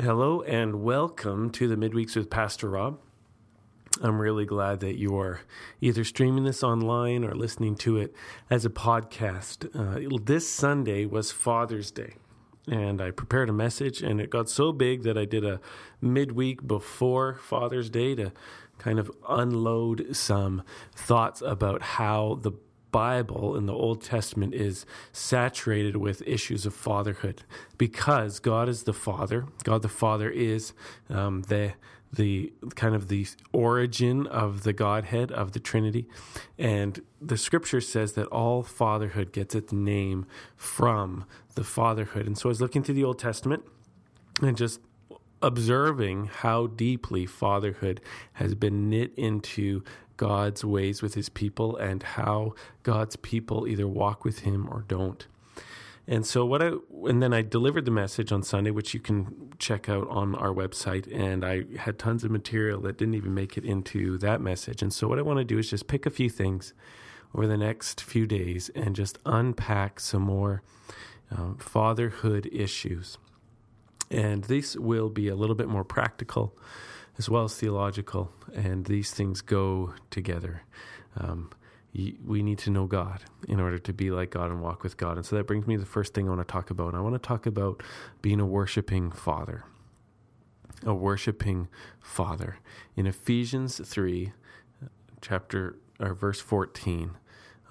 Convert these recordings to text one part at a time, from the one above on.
Hello and welcome to the Midweeks with Pastor Rob. I'm really glad that you are either streaming this online or listening to it as a podcast. Uh, this Sunday was Father's Day, and I prepared a message, and it got so big that I did a midweek before Father's Day to kind of unload some thoughts about how the Bible in the Old Testament is saturated with issues of fatherhood because God is the Father. God the Father is um, the the kind of the origin of the Godhead of the Trinity, and the Scripture says that all fatherhood gets its name from the fatherhood. And so I was looking through the Old Testament and just observing how deeply fatherhood has been knit into God's ways with his people and how God's people either walk with him or don't. And so what I and then I delivered the message on Sunday, which you can check out on our website. And I had tons of material that didn't even make it into that message. And so what I want to do is just pick a few things over the next few days and just unpack some more um, fatherhood issues. And these will be a little bit more practical as well as theological, and these things go together. Um, we need to know God in order to be like God and walk with God. And so that brings me to the first thing I want to talk about. I want to talk about being a worshiping father. A worshiping father. In Ephesians 3, chapter or verse 14,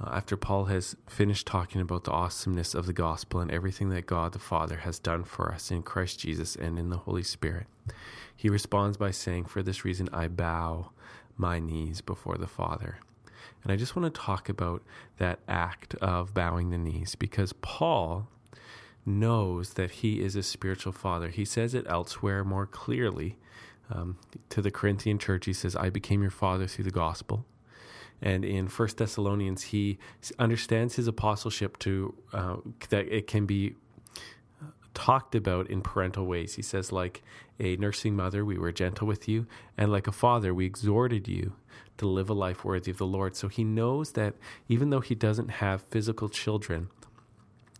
uh, after Paul has finished talking about the awesomeness of the gospel and everything that God the Father has done for us in Christ Jesus and in the Holy Spirit, he responds by saying, For this reason I bow my knees before the Father. And I just want to talk about that act of bowing the knees because Paul knows that he is a spiritual father. He says it elsewhere more clearly. Um, to the Corinthian church, he says, I became your father through the gospel. And in First Thessalonians, he understands his apostleship to uh, that it can be talked about in parental ways. He says, like a nursing mother, we were gentle with you, and like a father, we exhorted you to live a life worthy of the Lord. So he knows that even though he doesn't have physical children,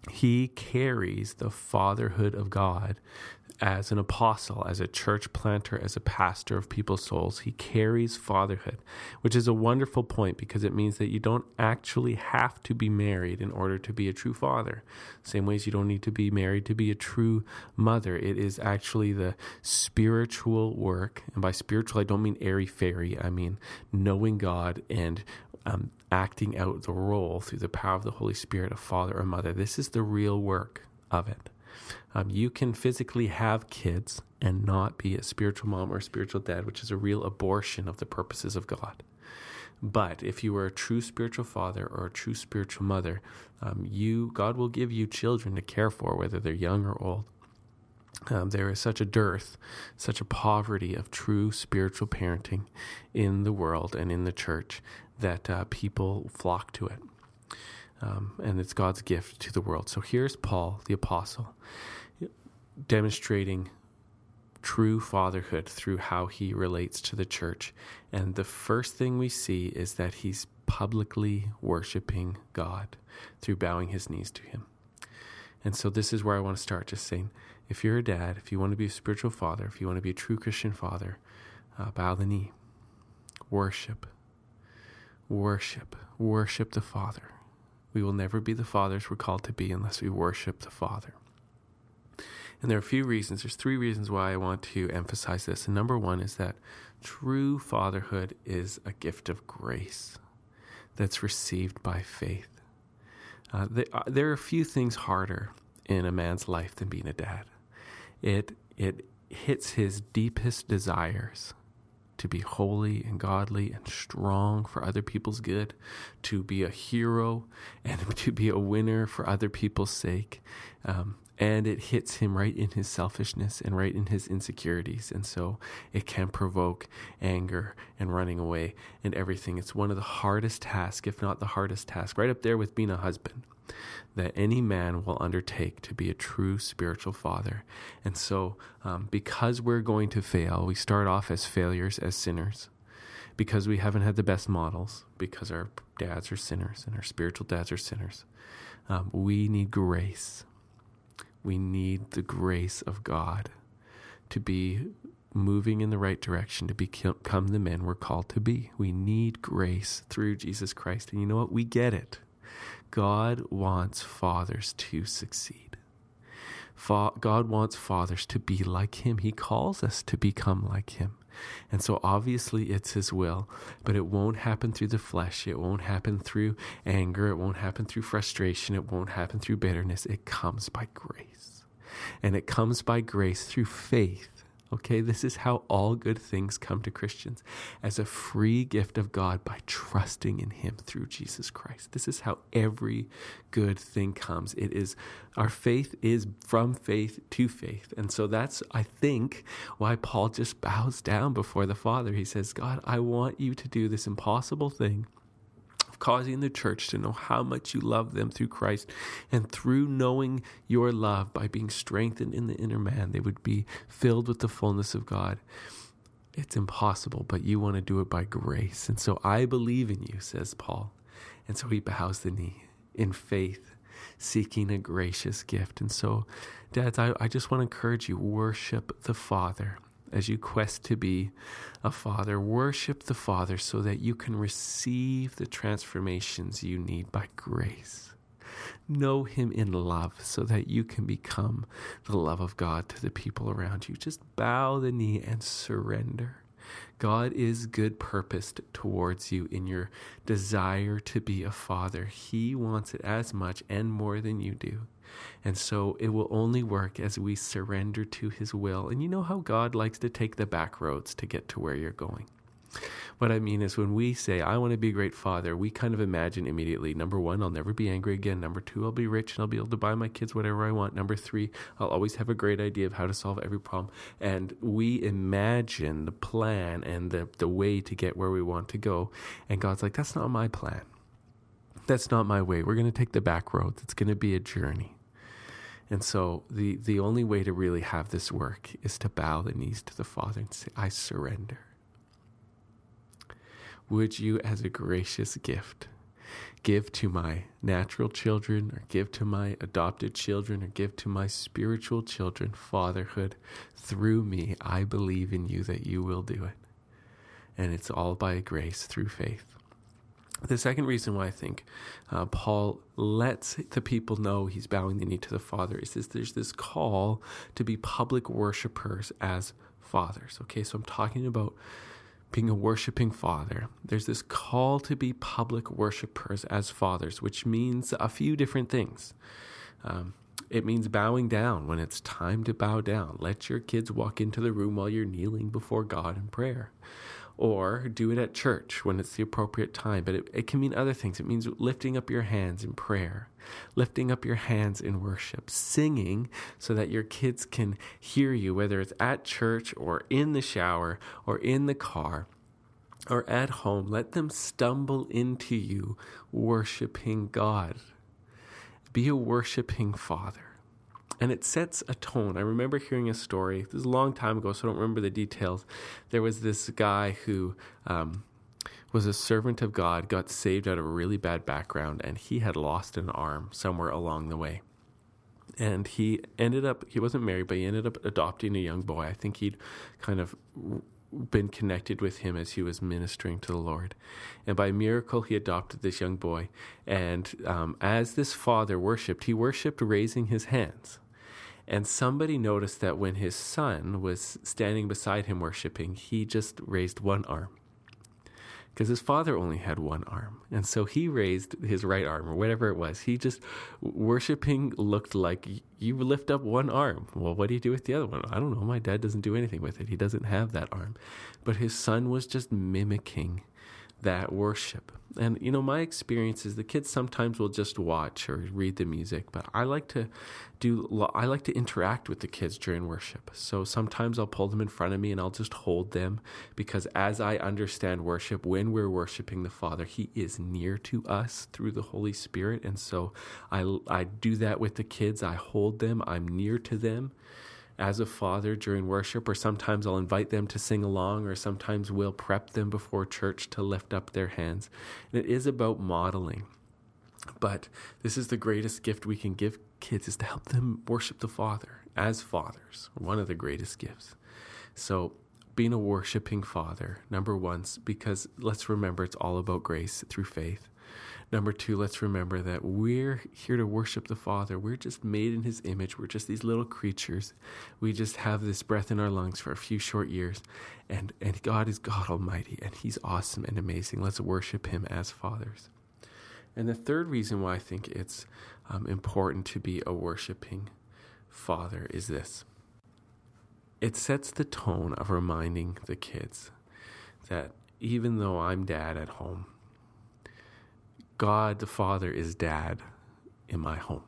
he carries the fatherhood of God as an apostle, as a church planter, as a pastor of people's souls. He carries fatherhood, which is a wonderful point because it means that you don't actually have to be married in order to be a true father. Same ways you don't need to be married to be a true mother. It is actually the spiritual work. And by spiritual, I don't mean airy fairy, I mean knowing God and um, acting out the role through the power of the Holy Spirit of father or mother. This is the real work of it. Um, you can physically have kids and not be a spiritual mom or a spiritual dad, which is a real abortion of the purposes of God. But if you are a true spiritual father or a true spiritual mother, um, you God will give you children to care for, whether they're young or old. Um, there is such a dearth, such a poverty of true spiritual parenting in the world and in the church that uh, people flock to it um, and it's God's gift to the world. So here's Paul, the apostle, demonstrating true fatherhood through how he relates to the church. And the first thing we see is that he's publicly worshiping God through bowing his knees to him. And so this is where I want to start just saying if you're a dad, if you want to be a spiritual father, if you want to be a true Christian father, uh, bow the knee, worship, worship, worship the Father we will never be the fathers we're called to be unless we worship the Father. And there are a few reasons. There's three reasons why I want to emphasize this. And number one is that true fatherhood is a gift of grace that's received by faith. Uh, there, uh, there are a few things harder in a man's life than being a dad. It it hits his deepest desires to be holy and godly and strong for other people's good, to be a hero and to be a winner for other people's sake. Um, and it hits him right in his selfishness and right in his insecurities. And so it can provoke anger and running away and everything. It's one of the hardest tasks, if not the hardest task, right up there with being a husband that any man will undertake to be a true spiritual father. And so, um, because we're going to fail, we start off as failures, as sinners, because we haven't had the best models, because our dads are sinners and our spiritual dads are sinners. Um, we need grace. We need the grace of God to be moving in the right direction to become the men we're called to be. We need grace through Jesus Christ. And you know what? We get it. God wants fathers to succeed. God wants fathers to be like Him. He calls us to become like Him. And so obviously it's His will, but it won't happen through the flesh. It won't happen through anger. It won't happen through frustration. It won't happen through bitterness. It comes by grace. And it comes by grace through faith Okay, this is how all good things come to Christians as a free gift of God by trusting in Him through Jesus Christ. This is how every good thing comes. It is our faith is from faith to faith. And so that's, I think, why Paul just bows down before the Father. He says, God, I want you to do this impossible thing causing the church to know how much you love them through Christ. And through knowing your love, by being strengthened in the inner man, they would be filled with the fullness of God. It's impossible, but you want to do it by grace. And so I believe in you, says Paul. And so he bows the knee in faith, seeking a gracious gift. And so, dads, I, I just want to encourage you worship the Father as you quest to be a father. Worship the Father so that you can receive the transformations you need by grace. Know Him in love so that you can become the love of God to the people around you. Just bow the knee and surrender. God is good purposed towards you in your desire to be a father. He wants it as much and more than you do. And so it will only work as we surrender to his will. And you know how God likes to take the back roads to get to where you're going. What I mean is, when we say, I want to be a great father, we kind of imagine immediately number one, I'll never be angry again. Number two, I'll be rich and I'll be able to buy my kids whatever I want. Number three, I'll always have a great idea of how to solve every problem. And we imagine the plan and the, the way to get where we want to go. And God's like, that's not my plan. That's not my way. We're going to take the back roads. It's going to be a journey. And so the, the only way to really have this work is to bow the knees to the Father and say, I surrender would you, as a gracious gift, give to my natural children, or give to my adopted children, or give to my spiritual children fatherhood through me? I believe in you that you will do it. And it's all by grace through faith. The second reason why I think uh, Paul lets the people know he's bowing the knee to the Father is this there's this call to be public worshipers as fathers. Okay, so I'm talking about being a worshiping father, there's this call to be public worshipers as fathers, which means a few different things. Um, it means bowing down when it's time to bow down. Let your kids walk into the room while you're kneeling before God in prayer or do it at church when it's the appropriate time. But it, it can mean other things. It means lifting up your hands in prayer, lifting up your hands in worship, singing so that your kids can hear you, whether it's at church or in the shower or in the car or at home. Let them stumble into you worshiping God. Be a worshiping father and it sets a tone. I remember hearing a story. This is a long time ago, so I don't remember the details. There was this guy who um, was a servant of God, got saved out of a really bad background, and he had lost an arm somewhere along the way. And he ended up, he wasn't married, but he ended up adopting a young boy. I think he'd kind of been connected with him as he was ministering to the Lord. And by miracle, he adopted this young boy. And um, as this father worshiped, he worshiped raising his hands. And somebody noticed that when his son was standing beside him worshiping, he just raised one arm. Because his father only had one arm. And so he raised his right arm or whatever it was. He just, worshiping looked like you lift up one arm. Well, what do you do with the other one? I don't know. My dad doesn't do anything with it. He doesn't have that arm. But his son was just mimicking that worship. And you know, my experience is the kids sometimes will just watch or read the music, but I like to do I like to interact with the kids during worship. So sometimes I'll pull them in front of me and I'll just hold them because as I understand worship, when we're worshiping the Father, he is near to us through the Holy Spirit, and so I I do that with the kids. I hold them, I'm near to them as a father during worship, or sometimes I'll invite them to sing along, or sometimes we'll prep them before church to lift up their hands. And it is about modeling. But this is the greatest gift we can give kids is to help them worship the Father as fathers, one of the greatest gifts. So, being a worshiping father, number one, because let's remember it's all about grace through faith. Number two, let's remember that we're here to worship the Father. We're just made in His image. We're just these little creatures. We just have this breath in our lungs for a few short years. And, and God is God Almighty, and He's awesome and amazing. Let's worship Him as fathers. And the third reason why I think it's um, important to be a worshiping father is this it sets the tone of reminding the kids that even though I'm dad at home, God the Father is dad in my home,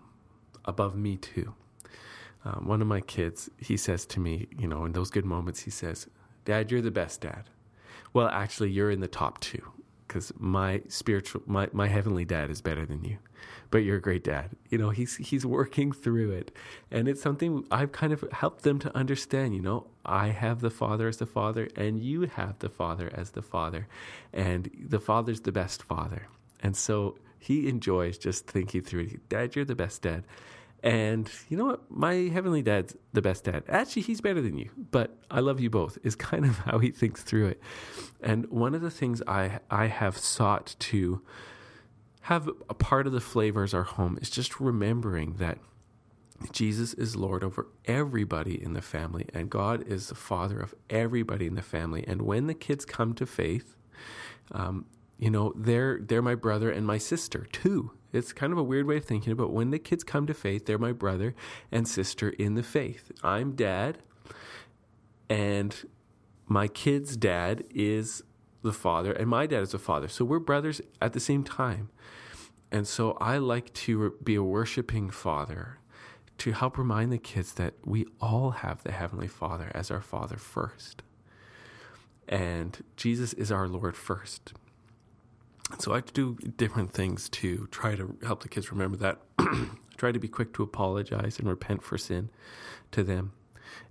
above me too. Um, one of my kids, he says to me, you know, in those good moments, he says, Dad, you're the best dad. Well, actually, you're in the top two because my spiritual, my, my heavenly dad is better than you, but you're a great dad. You know, he's, he's working through it. And it's something I've kind of helped them to understand, you know, I have the father as the father and you have the father as the father. And the father's the best father. And so he enjoys just thinking through it. Dad, you're the best dad. And you know what? My heavenly dad's the best dad. Actually, he's better than you, but I love you both, is kind of how he thinks through it. And one of the things I, I have sought to have a part of the flavors our home is just remembering that Jesus is Lord over everybody in the family, and God is the Father of everybody in the family. And when the kids come to faith, um, you know, they're they're my brother and my sister too. It's kind of a weird way of thinking, but when the kids come to faith, they're my brother and sister in the faith. I'm dad, and my kid's dad is the father, and my dad is the father. So we're brothers at the same time. And so I like to be a worshiping father to help remind the kids that we all have the Heavenly Father as our Father first. And Jesus is our Lord first. So I like to do different things to try to help the kids remember that. try to be quick to apologize and repent for sin to them.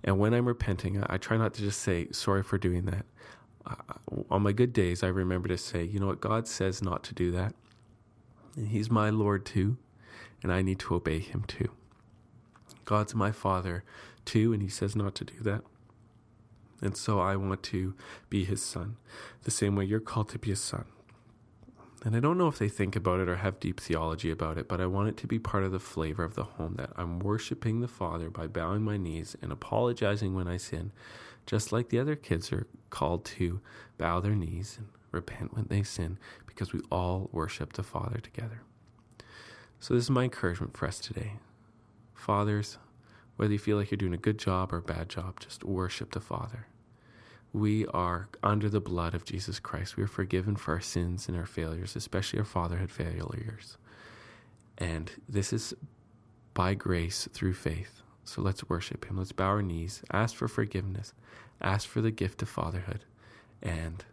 And when I'm repenting, I, try not to just say, sorry for doing that. Uh, on my good days, I remember to say, you know what, God says not to do that. And He's my Lord too, and I need to obey Him too. God's my Father too, and He says not to do that. And so I want to be His son, the same way you're called to be a son. And I don't know if they think about it or have deep theology about it, but I want it to be part of the flavor of the home that I'm worshiping the Father by bowing my knees and apologizing when I sin, just like the other kids are called to bow their knees and repent when they sin, because we all worship the Father together. So, this is my encouragement for us today. Fathers, whether you feel like you're doing a good job or a bad job, just worship the Father we are under the blood of Jesus Christ. We are forgiven for our sins and our failures, especially our fatherhood failures. And this is by grace through faith. So let's worship Him. Let's bow our knees, ask for forgiveness, ask for the gift of fatherhood, and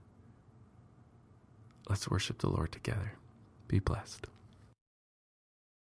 let's worship the Lord together. Be blessed.